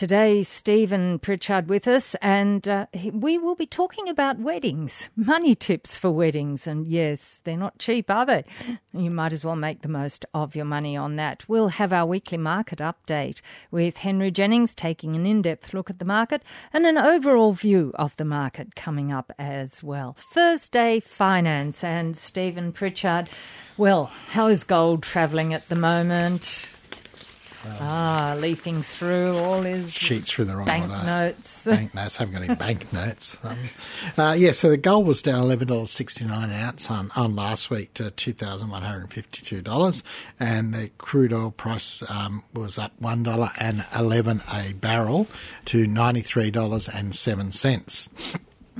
Today, Stephen Pritchard with us, and uh, we will be talking about weddings, money tips for weddings. And yes, they're not cheap, are they? You might as well make the most of your money on that. We'll have our weekly market update with Henry Jennings taking an in depth look at the market and an overall view of the market coming up as well. Thursday Finance and Stephen Pritchard. Well, how is gold travelling at the moment? Ah, leafing through all his sheets through the wrong bank one, notes. Bank notes. haven't got any bank notes. Um, uh, yeah, so the gold was down eleven dollars sixty nine an ounce on, on last week to two thousand one hundred fifty two dollars, and the crude oil price um, was up one dollar and eleven a barrel to ninety three dollars and seven cents.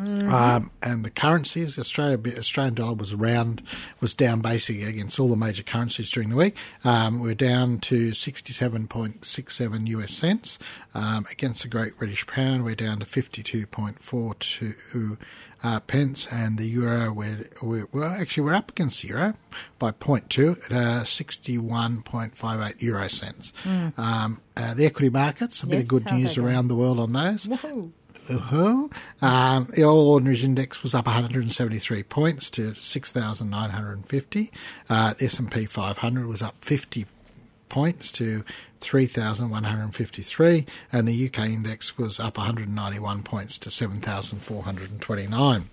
Mm-hmm. Um, and the currencies, Australia, Australian dollar was around, was down basically against all the major currencies during the week. Um, we're down to 67.67 US cents. Um, against the Great British Pound, we're down to 52.42 uh, pence. And the euro, we're, we're, well, actually, we're up against the euro by 0.2 at uh, 61.58 euro cents. Mm. Um, uh, the equity markets, a yes, bit of good news around the world on those. Whoa. Uh-huh. Um, the All Ordinaries Index was up 173 points to 6,950. Uh, the S&P 500 was up 50 points to 3,153, and the UK index was up 191 points to 7,429.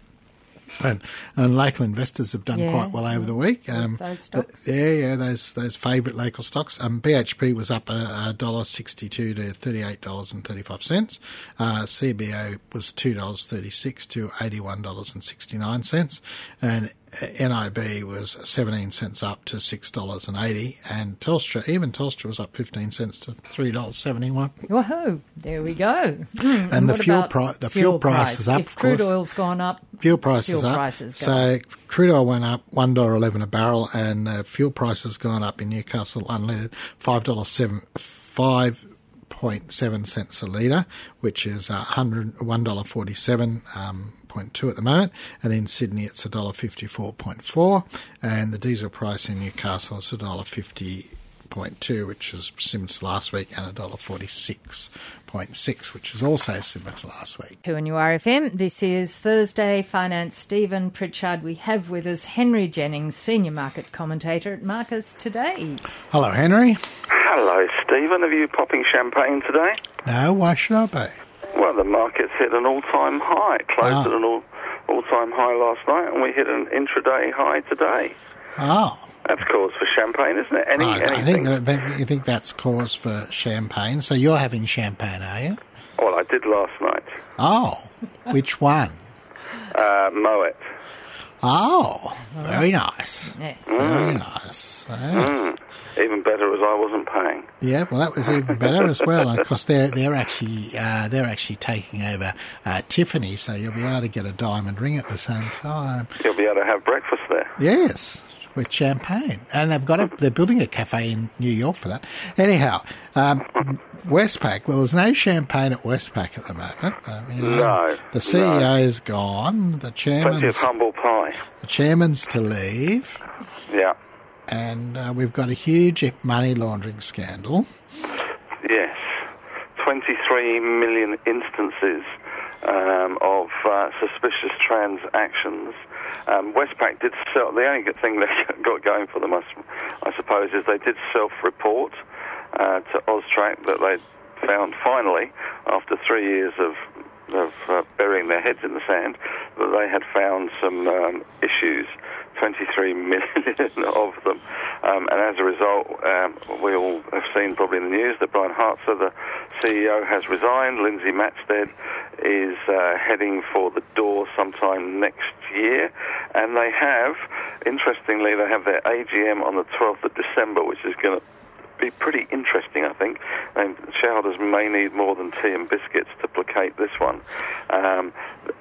And, and local investors have done yeah, quite well over the week. Um, those stocks. yeah, yeah, those those favourite local stocks. Um, BHP was up a dollar sixty two to thirty eight dollars and thirty five cents. Uh, CBA was two dollars thirty six to eighty one dollars and sixty nine cents, and NIB was 17 cents up to $6.80 and Telstra, even Telstra was up 15 cents to $3.71. Whoa, there we go. Mm, and the fuel, pri- the fuel, price, price was up, if crude oil's gone up, fuel price is up. so crude oil went up $1.11 a barrel and uh, fuel prices gone up in Newcastle unleaded $5.7 5 0.7 cents a litre, which is uh, $101.47 um, at the moment, and in Sydney it's $1.54.4, and the diesel price in Newcastle is $1.50.2, which is similar to last week, and $1.46.6, which is also similar to last week. To a new RFM, this is Thursday Finance. Stephen Pritchard, we have with us Henry Jennings, Senior Market Commentator at Marcus Today. Hello, Henry. Hello, Stephen. Are you popping champagne today? No, why should I be? Well, the market's hit an all-time high, closed oh. at an all, all-time high last night, and we hit an intraday high today. Oh. That's cause for champagne, isn't it? Any, oh, I think that, you think that's cause for champagne. So you're having champagne, are you? Well, I did last night. Oh, which one? Uh, Moet. Oh, very nice. Yes. Very nice. Yes. Mm. Even better as I wasn't paying. Yeah, well, that was even better as well. Of course, they're they're actually uh, they're actually taking over uh, Tiffany, so you'll be able to get a diamond ring at the same time. You'll be able to have breakfast there. Yes, with champagne, and they've got a, they're building a cafe in New York for that. Anyhow, um, Westpac. Well, there's no champagne at Westpac at the moment. Um, no, the CEO's no. gone. The chairman's humble pie. The chairman's to leave. Yeah and uh, we've got a huge money laundering scandal. Yes, 23 million instances um, of uh, suspicious transactions. Um, Westpac did sell. The only good thing they got going for them, I, I suppose, is they did self-report uh, to Austrac that they found finally, after three years of of uh, burying their heads in the sand, that they had found some um, issues 23 million of them. Um, and as a result, um, we all have seen probably in the news that Brian Hartzer, the CEO, has resigned. Lindsay Maxsted is uh, heading for the door sometime next year. And they have, interestingly, they have their AGM on the 12th of December, which is going to be pretty interesting, I think. And shareholders may need more than tea and biscuits to placate this one. Um,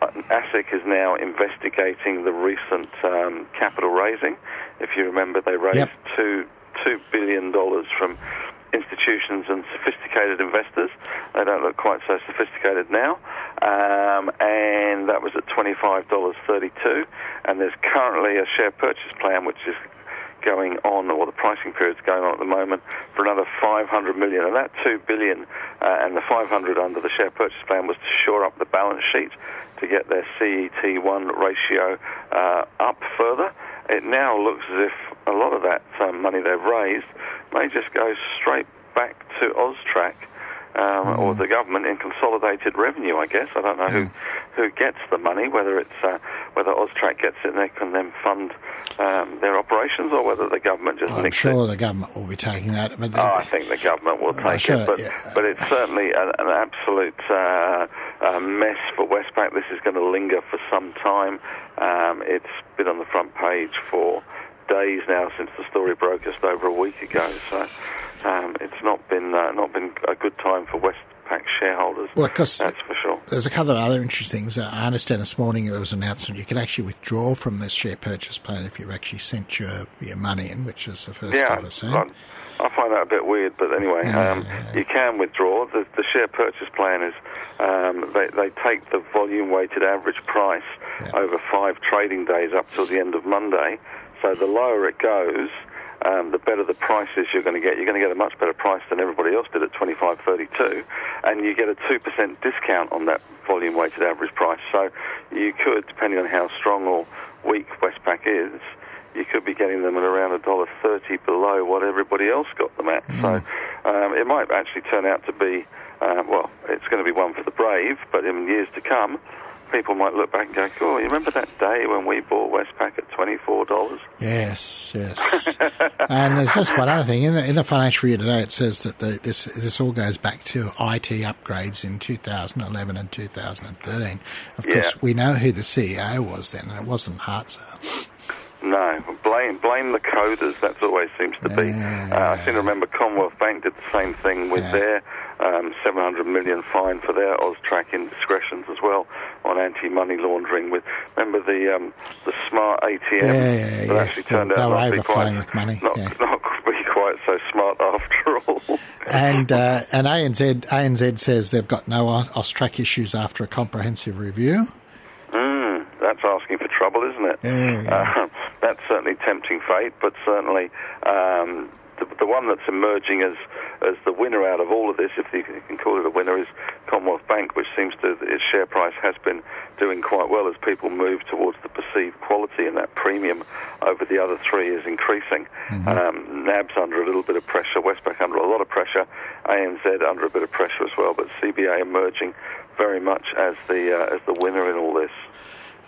ASIC is now investigating the recent um, capital raising. If you remember, they raised yep. two two billion dollars from institutions and sophisticated investors. They don't look quite so sophisticated now. Um, and that was at $25.32. And there's currently a share purchase plan which is going on, or the pricing period's going on at the moment for another 500 million. And that 2 billion uh, and the 500 under the share purchase plan was to shore up the balance sheet to get their CET1 ratio uh, up further. It now looks as if a lot of that um, money they've raised may just go straight back to Austrac um, mm. or the government in consolidated revenue. I guess I don't know mm. who who gets the money, whether it's uh, whether Austrac gets it and they can then fund um, their operations, or whether the government just. Well, I'm sure the government will be taking that. But oh, I think the government will take sure, it, but yeah. but it's certainly an, an absolute. Uh, uh, mess for Westpac. This is going to linger for some time. Um, it's been on the front page for days now since the story broke just over a week ago. So it's not been uh, not been a good time for Westpac shareholders. Well, because that's for sure. There's a couple of other interesting things. Uh, I understand this morning there was an announcement you could actually withdraw from this share purchase plan if you've actually sent your your money in, which is the first yeah, I've seen. I find that a bit weird, but anyway, yeah, um, yeah. you can withdraw. The, the share purchase plan is um, they, they take the volume weighted average price over five trading days up till the end of Monday. So the lower it goes, um, the better the prices you're going to get. You're going to get a much better price than everybody else did at 25.32, and you get a two percent discount on that volume weighted average price. So you could, depending on how strong or weak Westpac is, you could be getting them at around a dollar thirty below what everybody else got them at. Mm. So um, it might actually turn out to be, uh, well, it's going to be one for the brave, but in years to come, people might look back and go, "Oh, you remember that day when we bought Westpac at twenty four dollars?" Yes, yes. and there's just one other thing in the, in the financial year today. It says that the, this this all goes back to IT upgrades in 2011 and 2013. Of course, we know who the CEO was then, and it wasn't Hartzer. No, blame blame the coders. That always seems to be. Uh, I seem to remember Commonwealth Bank did the same thing with yeah. their um, 700 million fine for their Austrac indiscretions as well on anti-money laundering. With remember the um, the smart ATM yeah, yeah, that actually turned out not to be quite with money. Not, yeah. not be quite so smart after all. and uh, and ANZ ANZ says they've got no Austrac issues after a comprehensive review. Mm, that's asking for trouble, isn't it? Yeah, uh, that's certainly tempting fate, but certainly um, the, the one that's emerging as as the winner out of all of this, if you can call it a winner, is Commonwealth Bank, which seems to its share price has been doing quite well as people move towards the perceived quality, and that premium over the other three is increasing. Mm-hmm. Um, NAB's under a little bit of pressure, Westpac under a lot of pressure, ANZ under a bit of pressure as well, but CBA emerging very much as the uh, as the winner in all this.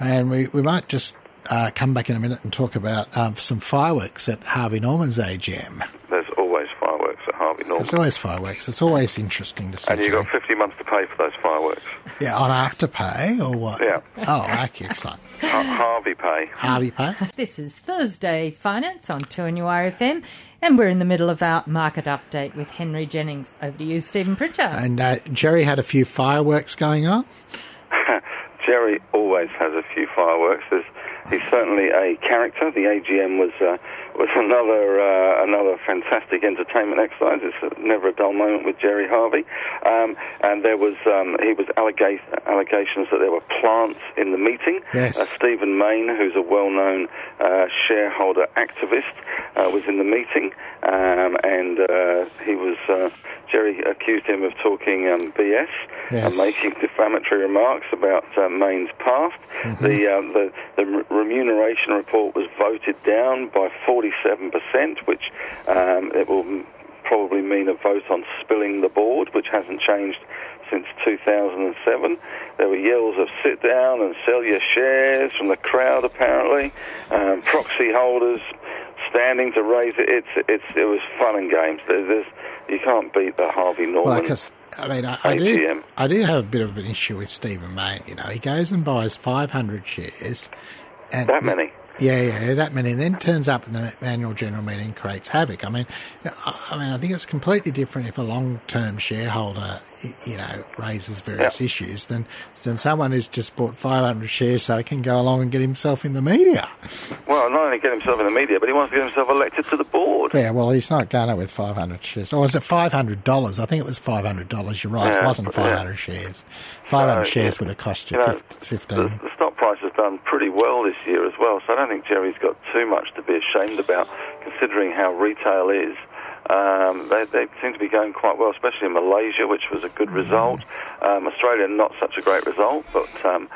And we, we might just uh, come back in a minute and talk about um, some fireworks at Harvey Norman's AGM. There's always fireworks at Harvey Norman. There's always fireworks. It's always interesting to see. And you've got 50 months to pay for those fireworks. Yeah, on Afterpay or what? Yeah. Oh, okay, excellent. Harvey Pay. Harvey Pay. This is Thursday Finance on 2NURFM. And we're in the middle of our market update with Henry Jennings. Over to you, Stephen Pritchard. And uh, Jerry had a few fireworks going on. Jerry always has a few fireworks. There's He's certainly a character. The AGM was uh, was another uh, another fantastic entertainment exercise. It's never a dull moment with Jerry Harvey. Um, and there was um, he was allega- allegations that there were plants in the meeting. Yes. Uh, Stephen Mayne, who's a well-known uh, shareholder activist, uh, was in the meeting, um, and uh, he was Jerry accused him of talking um, BS yes. and making defamatory remarks about uh, Mayne's past. Mm-hmm. The, um, the, the remuneration report was voted down by 47%, which um, it will probably mean a vote on spilling the board, which hasn't changed since 2007. There were yells of sit down and sell your shares from the crowd, apparently. Um, proxy holders standing to raise it. It's, it's, it was fun and games. There's, you can't beat the Harvey Norman. Well, I mean, I, I, do, I do have a bit of an issue with Stephen Mayne. You know, he goes and buys 500 shares. And that many? Yeah, yeah, that many. And then turns up in the annual general meeting creates havoc. I mean, I mean, I think it's completely different if a long-term shareholder, you know, raises various issues than than someone who's just bought 500 shares so he can go along and get himself in the media. Well, not only get himself in the media, but he wants to get himself elected to the board. Yeah, well, he's not going to with 500 shares. Or was it $500? I think it was $500. You're right. Yeah, it wasn't 500 yeah. shares. 500 shares would have cost you, you know, 15. The, the stock price has done pretty well this year as well, so I don't don't think Jerry's got too much to be ashamed about, considering how retail is. Um, they, they seem to be going quite well, especially in Malaysia, which was a good result. Um, Australia, not such a great result, but um,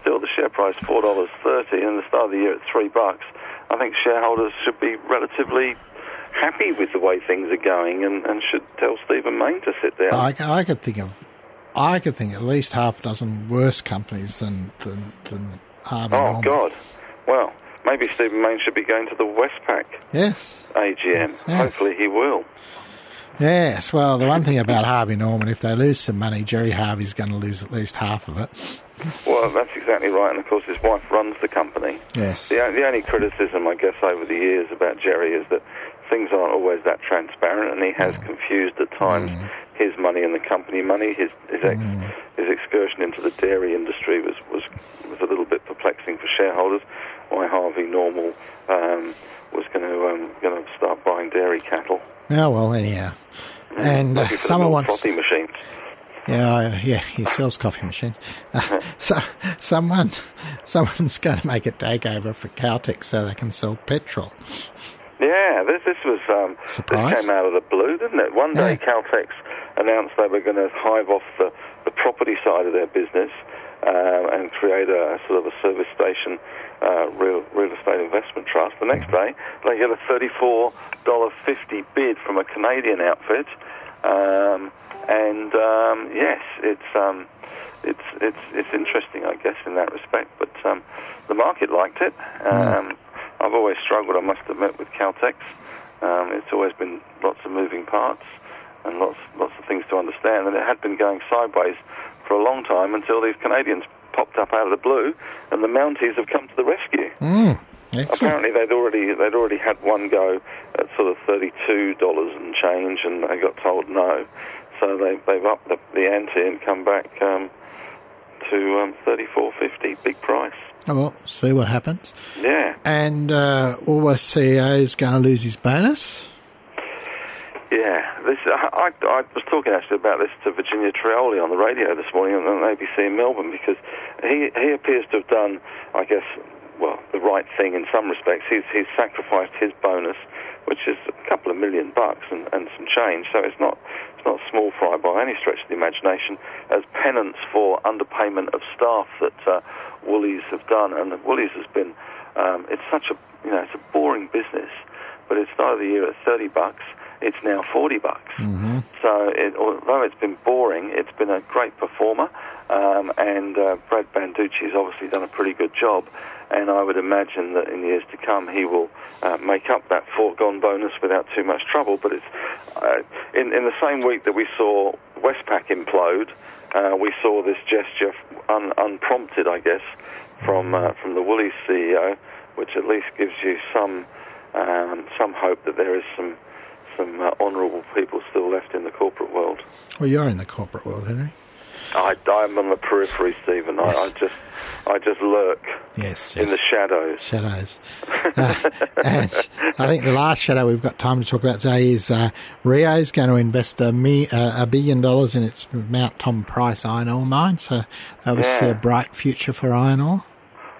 still the share price four dollars thirty, and the start of the year at three bucks. I think shareholders should be relatively happy with the way things are going, and, and should tell Stephen Mayne to sit down. I, I could think of, I could think at least half a dozen worse companies than than, than Harvey oh Norman. God! Well, maybe Stephen Mayne should be going to the Westpac Yes. AGM. Yes. Hopefully, he will. Yes, well, the one thing about Harvey Norman, if they lose some money, Jerry Harvey's going to lose at least half of it. Well, that's exactly right, and of course, his wife runs the company. Yes. The, the only criticism, I guess, over the years about Jerry is that things aren't always that transparent, and he has mm. confused at times mm. his money and the company money. His his, ex, mm. his excursion into the dairy industry was, was was a little bit perplexing for shareholders. Why Harvey Normal um, was going to um, going to start buying dairy cattle. Oh, well, anyhow. And uh, someone wants. frothy machines. Yeah, I- yeah, he sells coffee machines. Uh, so, someone, someone's going to make a takeover for Caltex so they can sell petrol. Yeah, this this was um, Surprise. this came out of the blue, didn't it? One day, Yeah. Caltex announced they were going to hive off the, the property side of their business um, and create a sort of a service station uh, real real estate investment trust. The next day, they get a thirty-four dollar fifty bid from a Canadian outfit, um, and um, yes, it's. Um, it's it's it's interesting, I guess, in that respect. But um, the market liked it. Um, I've always struggled, I must admit, with Caltex. Um, it's always been lots of moving parts and lots lots of things to understand, and it had been going sideways for a long time until these Canadians popped up out of the blue, and the Mounties have come to the rescue. Mm. Apparently, they'd already they'd already had one go at sort of thirty-two dollars and change, and they got told no. So they they've upped the, the ante and come back um, to um, thirty-four fifty, big price. Oh, well, see what happens. Yeah, And uh, Woolworths CEO is going to lose his bonus. Yeah. This I, I, was talking actually about this to Virginia Trioli on the radio this morning on on ABC in Melbourne because he he appears to have done, I guess, well, the right thing in some respects. He's he's sacrificed his bonus, which is a couple of million bucks and, and some change. So it's not it's not small fry by any stretch of the imagination as penance for underpayment of staff that uh, Woolies have done. And Woolies has been um, it's such a you know it's a boring business, but it started the year at thirty bucks. It's now forty bucks. So it, although it's been boring, it's been a great performer, um, and uh, Brad Banducci has obviously done a pretty good job. And I would imagine that in years to come, he will uh, make up that foregone bonus without too much trouble. But it's uh, in in the same week that we saw Westpac implode, uh, we saw this gesture un, unprompted, I guess, from uh, from the Woolies CEO, which at least gives you some um, some hope that there is some some uh, honourable people still left in the corporate world. Well, you're in the corporate world, Henry. I, I'm on the periphery, Stephen. Yes. I, I just I just lurk Yes, in the shadows. Shadows. Uh, and I think the last shadow we've got time to talk about today is uh, is going to invest a, me, uh, a billion dollars in its Mount Tom Price iron ore mine. So obviously Yeah. a bright future for iron ore.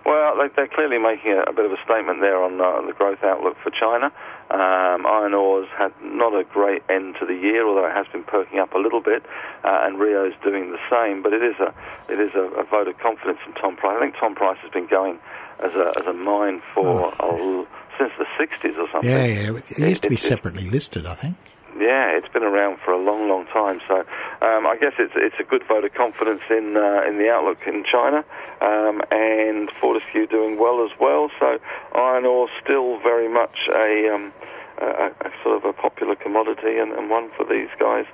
Well, they, they're clearly making a, a bit of a statement there on uh, the growth outlook for China. Um, iron ore's had not a great end to the year, although it has been perking up a little bit, uh, and Rio's doing the same. But it is a it is a, a vote of confidence in Tom Price. I think Tom Price has been going as a as a mine for oh, since the 60s or something. Yeah, yeah. It used to be It- it- separately listed, I think. Yeah, it's been around for a long, long time. So um, I guess it's it's a good vote of confidence in uh, in the outlook in China, um, and Fortescue doing well as well. So iron ore still very much a, um, a, a sort of a popular commodity and, and one for these guys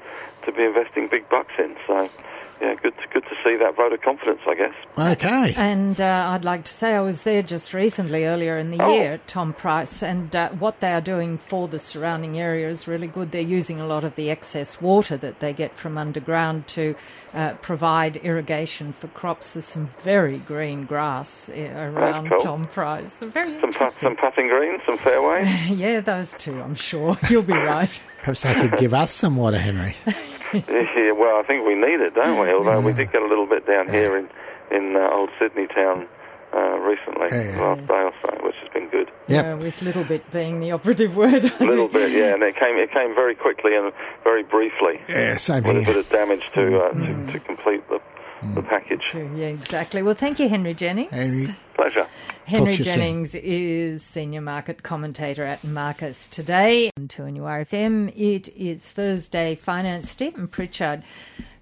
to be investing big bucks in. So yeah, good to, good to see that vote of confidence, I guess. Okay. And uh, I'd like to say I was there just recently, earlier in the Oh. year, at Tom Price, and uh, what they are doing for the surrounding area is really good. They're using a lot of the excess water that they get from underground to uh, provide irrigation for crops. There's some very green grass uh, around cool. Tom Price. So very Some puff, interesting. some puffing greens, some fairways. yeah, those two, I'm sure. You'll be right. Perhaps they could give us some water, Henry. yeah, well, I think we need it, don't we? Although we did get a little bit down here in in uh, old Sydney town uh, recently, Yeah. last day or so, which has been good. Yep. Yeah, with little bit being the operative word. A little bit, yeah, and it came it came very quickly and very briefly. Yeah, same with a bit of damage to uh, Mm. to, to complete the the package. Yeah, exactly. Well, thank you, Henry Jennings. Henry, Pleasure. Henry Talk to you soon. Jennings is senior market commentator at Marcus today. And 2NURFM, it is Thursday Finance. Stephen Pritchard.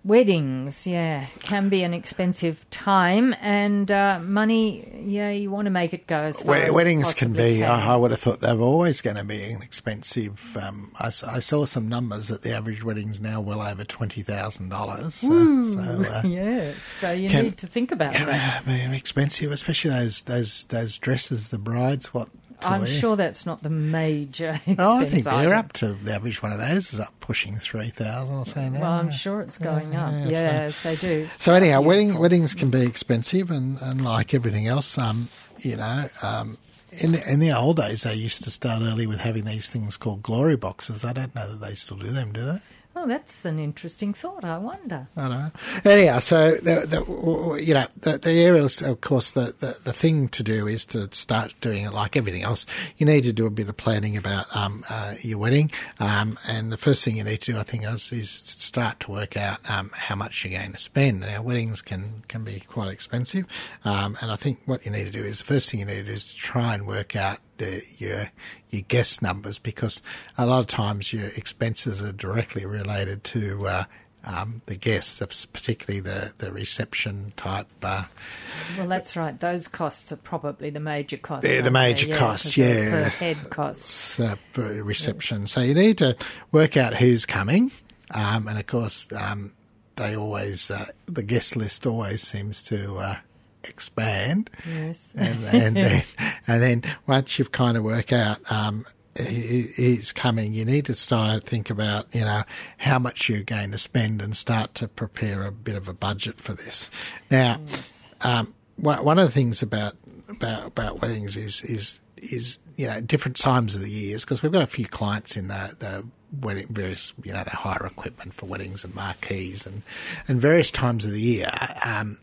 Weddings, yeah, can be an expensive time, and uh, money, yeah, you want to make it go as far Wed- as weddings can be. can. I, I would have thought they were always going to be an expensive. Um, I, I saw some numbers that the average wedding's now well over twenty thousand dollars. So, so uh, yeah, so you Can- need to think about that. they're expensive, especially those those those dresses the brides what. I'm sure that's not the major expense Oh, I think they're up to the average one of those is up pushing three thousand or so now. Well, I'm sure it's going up. yeah, so- they do. So anyhow, wedding weddings can be expensive, and, and like everything else, um, you know, um, in the, in the old days they used to start early with having these things called glory boxes. I don't know that they still do them, do they? Oh, that's an interesting thought. I wonder. I know. Anyhow, so the, the, you know the, the areas, of course, the, the the thing to do is to start doing it like everything else. You need to do a bit of planning about um, uh, your wedding, um, and the first thing you need to do, I think, is, is start to work out um, how much you're going to spend. Now, weddings can can be quite expensive, um, and I think what you need to do is the first thing you need to do is to try and work out the, your your guest numbers because a lot of times your expenses are directly related to uh, um, the guests, particularly the, the reception type. Uh, Well, that's right. Those costs are probably the major costs. They're the they? major Yeah, costs, they're yeah. Per head costs. the reception. So you need to work out who's coming, um, and of course, um, they always uh, the guest list always seems to uh, expand. Yes. and, and then and then once you've kind of worked out um, coming, you need to start think about you know how much you're going to spend and start to prepare a bit of a budget for this. Now, um, one one of the things about about about weddings is is is you know different times of the years because we've got a few clients in the the wedding various you know they hire equipment for weddings and marquees and and various times of the year. Um,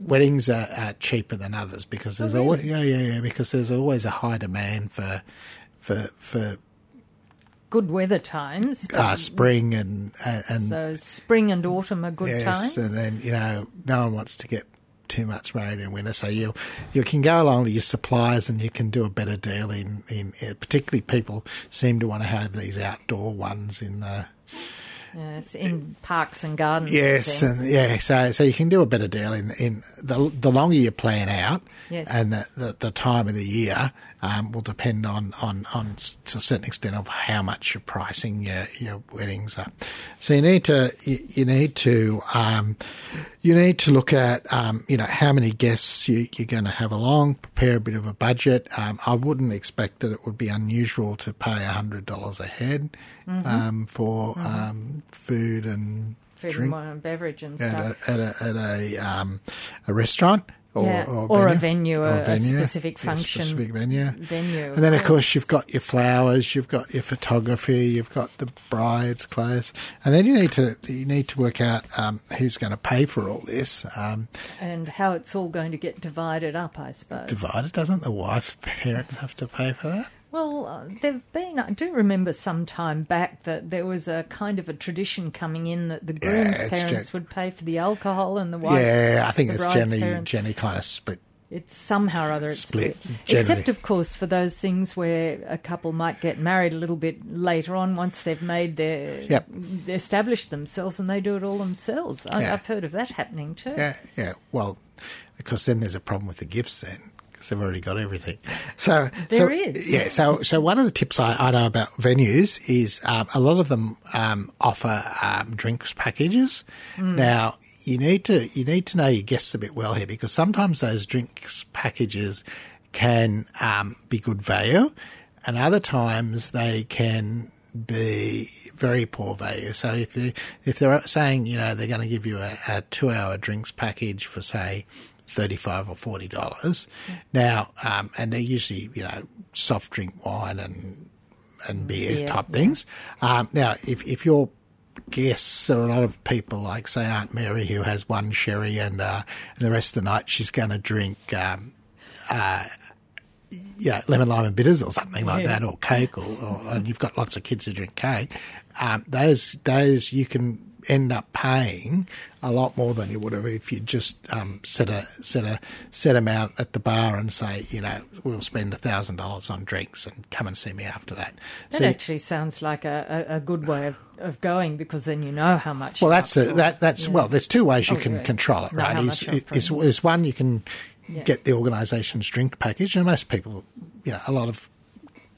weddings are, are cheaper than others because there's always yeah yeah yeah because there's always a high demand for for for Good weather times. but- uh, spring and and, and so spring and autumn are good yes, times. and then you know no one wants to get too much rain in winter, so you you can go along to your suppliers and you can do a better deal in in particularly people seem to want to have these outdoor ones in the yes, in parks and gardens. Yes, and and yeah, so so you can do a better deal in in the the longer you plan out, Yes. and the, the the time of the year um, will depend on on on to a certain extent of how much you're pricing your your weddings up. So you need to you, you need to um, you need to look at um, you know how many guests you, you're going to have along, prepare a bit of a budget. Um, I wouldn't expect that it would be unusual to pay hundred dollars a head um, for um, food and Food drink and beverage and at stuff. a, at a, at a, um, a restaurant or, Yeah, or, or a venue, or a- a specific function specific venue. venue, And then, of of course, you've got your flowers, you've got your photography, you've got the bride's clothes, and then you need to you need to work out um, who's going to pay for all this. Um, and how it's all going to get divided up, I suppose. divided, doesn't the wife parents have to pay for that? Well, uh, there've been. I do remember some time back that there was a kind of a tradition coming in that the groom's it's parents gen- would pay for the alcohol and the wife. yeah, I think it's Jenny parents. Jenny kind of split. It's somehow or other it's Split, split. Except, of course, for those things where a couple might get married a little bit later on once they've made their Yep. they established themselves and they do it all themselves. I, Yeah. I've heard of that happening too. Yeah, yeah. Well, because then there's a problem with the gifts then. Because they've already got everything. So There so, is. Yeah. So so one of the tips I, I know about venues is um, a lot of them um, offer um, drinks packages. Hmm. Now you need to you need to know your guests a bit well here because sometimes those drinks packages can um, be good value, and other times they can be very poor value. So if they if they're saying you know they're going to give you a, a two hour drinks package for say thirty five or forty dollars, now um, and they're usually you know soft drink wine and and beer Beer, type yeah. things. Um, now if if your guests are a lot of people like say Aunt Mary who has one sherry and uh, and the rest of the night she's going to drink. Um, yeah, lemon lime and bitters or something like Yes. that, or Coke, or, or and you've got lots of kids who drink Coke. Um, those those you can end up paying a lot more than you would have if you just um, set a set a set amount at the bar and say, you know, we'll spend a thousand dollars on drinks and come and see me after that. That So- actually sounds like a, a, good way of, of going because then you know how much. Well, that's a, that. That's Yeah. well. There's two ways you Oh, can yeah. control it, Know right? how Is, is, is one you can Yeah. get the organisation's drink package, and most people, you know, a lot of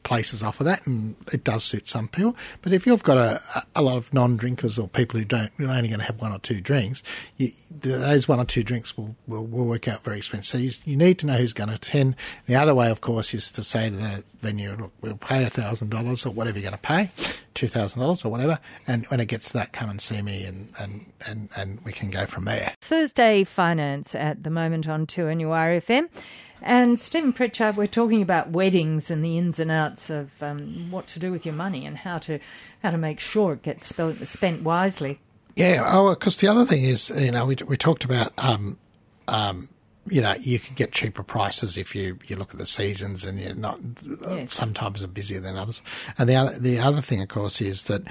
places offer that, and it does suit some people. But if you've got a, a lot of non-drinkers or people who don't, who are only going to have one or two drinks, you, those one or two drinks will, will, will work out very expensive. So you, you need to know who's going to attend. The other way, of course, is to say to the venue, look, we'll pay thousand dollars or whatever you're going to pay, two thousand dollars or whatever, and when it gets to that, come and see me, and and and, and we can go from there. Thursday Finance at the moment on 2NURFM. And Stephen Pritchard, we're talking about weddings and the ins and outs of um, what to do with your money and how to how to make sure it gets spent wisely. Yeah, oh, because the other thing is, you know, we we talked about, um, um, you know, you can get cheaper prices if you, you look at the seasons and you're not. Yes. Sometimes are busier than others, and the other the other thing, of course, is that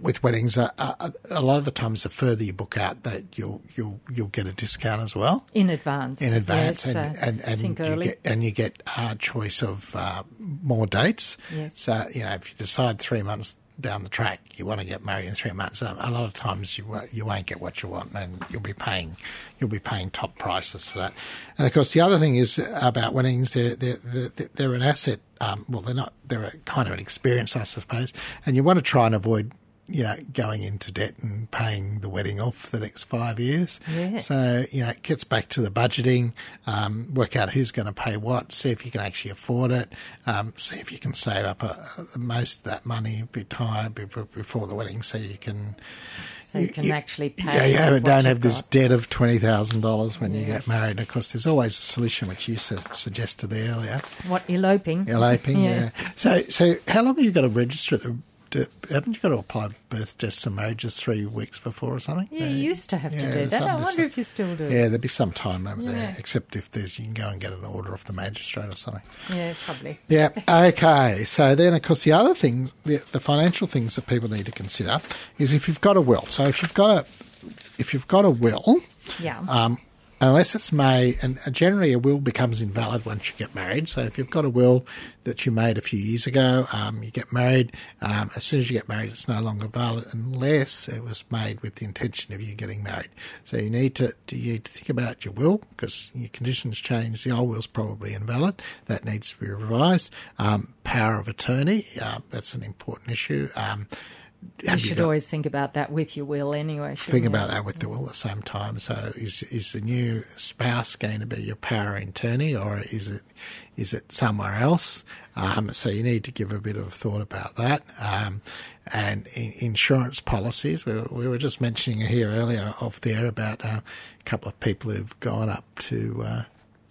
with weddings, uh, uh, a lot of the times, the further you book out, that you'll you'll you'll get a discount as well In advance. in advance, Yes, and, uh, and, and think you early. get and you get a choice of uh, more dates. Yes. So you know, if you decide three months down the track you want to get married in three months, a lot of times you you won't get what you want, and you'll be paying you'll be paying top prices for that. And of course, the other thing is about weddings; they're they're they're, they're an asset. Um, well, they're not. They're kind of an experience, I suppose, and you want to try and avoid. You know, going into debt and paying the wedding off for the next five years. Yes. So, you know, it gets back to the budgeting, um, work out who's going to pay what, see if you can actually afford it, um, see if you can save up a, a, most of that money retire be- be- before the wedding so you can. So you can actually pay. Yeah, you have, don't have this debt of $20,000 when you get married. Of course, there's always a solution, which you su- suggested earlier. What, eloping? Eloping, Yeah. yeah. So, so how long have you got to register at the? Do, haven't you got to apply birth deaths and marriages three weeks before or something? Yeah, you used to have to do that. I wonder if you still do. Yeah, there'd be some time over Yeah. there, except if there's you can go and get an order off the magistrate or something. Yeah, probably. Yeah. Okay. So then, of course, the other thing, the, the financial things that people need to consider is if you've got a will. So if you've got a, if you've got a will, Yeah. um, unless it's made, and generally a will becomes invalid once you get married. So if you've got a will that you made a few years ago, um, you get married. Um, as soon as you get married, it's no longer valid unless it was made with the intention of you getting married. So you need to you need to think about your will because your conditions change. The old will's probably invalid. That needs to be revised. Um, power of attorney. Um, that's an important issue. You should got- always think about that with your will anyway. think you? about that with the will at the same time. So, is is the new spouse going to be your power of attorney, or is it is it somewhere else? Um, so, you need to give a bit of thought about that. Um, and in, insurance policies, we were, we were just mentioning here earlier off there about uh, a couple of people who've gone up to. Uh,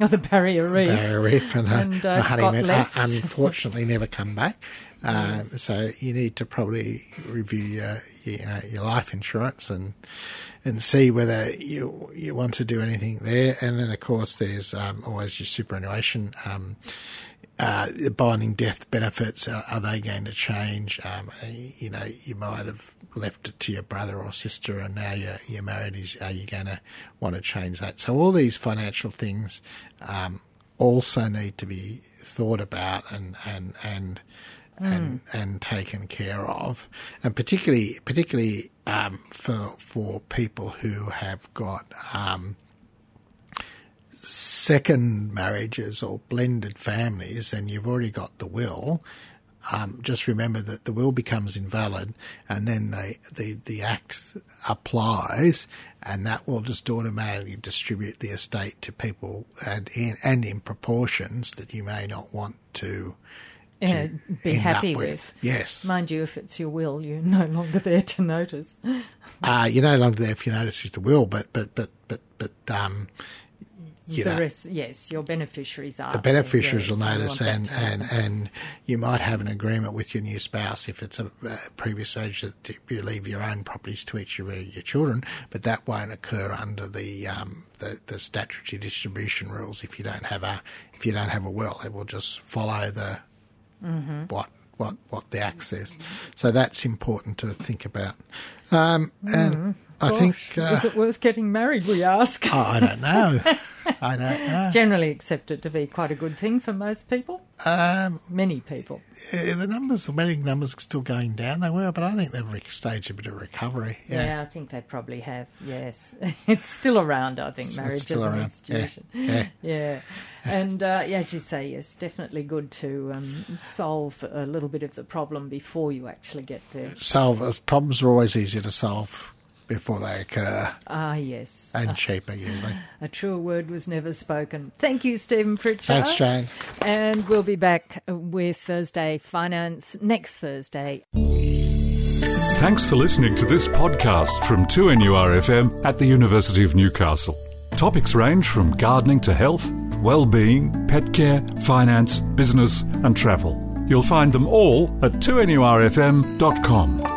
Oh, the barrier reef. Barrier Reef and, And, uh, a honeymoon, uh, unfortunately, never come back. Um, So you need to probably review your, you know, your life insurance and and see whether you you want to do anything there. And then, of course, there's um, always your superannuation. Um, uh, the binding death benefits are, are they going to change? Um, you know, you might have left it to your brother or sister, and now you're, you're married. Is are you going to want to change that? So all these financial things um, also need to be thought about and and and. And, and taken care of, and particularly particularly um, for for people who have got um, second marriages or blended families and you've already got the will, um, just remember that the will becomes invalid and then the, the, the act applies and that will just automatically distribute the estate to people and in, and in proportions that you may not want to, Be happy with. with. Yes. Mind you, if it's your will, you're no longer there to notice. Uh, you're no longer there if you notice with the will, but, but, but, but, but, um, you the know, rest, yes, your beneficiaries are the beneficiaries yes, will notice, and, and, and you might have an agreement with your new spouse if it's a, a previous marriage that you leave your own properties to each of your, your children, but that won't occur under the, um, the the statutory distribution rules if you don't have a if you don't have a will. It will just follow the Mm-hmm. what what what the says. So that's important to think about. Um, and I think Mm-hmm. Gosh, uh, is it worth getting married? We ask. oh, I don't know. I don't know. Generally accepted to be quite a good thing for most people, Um, many people. Uh, the numbers, the wedding numbers, are still going down. They were, but I think they've staged a bit of recovery. Yeah. Yeah, I think they probably have. Yes, it's still around. I think It's- it's marriage still as an institution. Yeah, Yeah, and uh, yeah, as you say, yes, definitely good to um, solve a little bit of the problem before you actually get there. solve problems are always easier to solve before they occur, Ah, yes, and cheaper usually. a truer word was never spoken. Thank you, Stephen Pritchard. Thanks, Jane. And we'll be back with Thursday Finance next Thursday. Thanks for listening to this podcast from 2NURFM at the University of Newcastle. Topics range from gardening to health, well-being, pet care, finance, business and travel. You'll find them all at 2NURFM.com.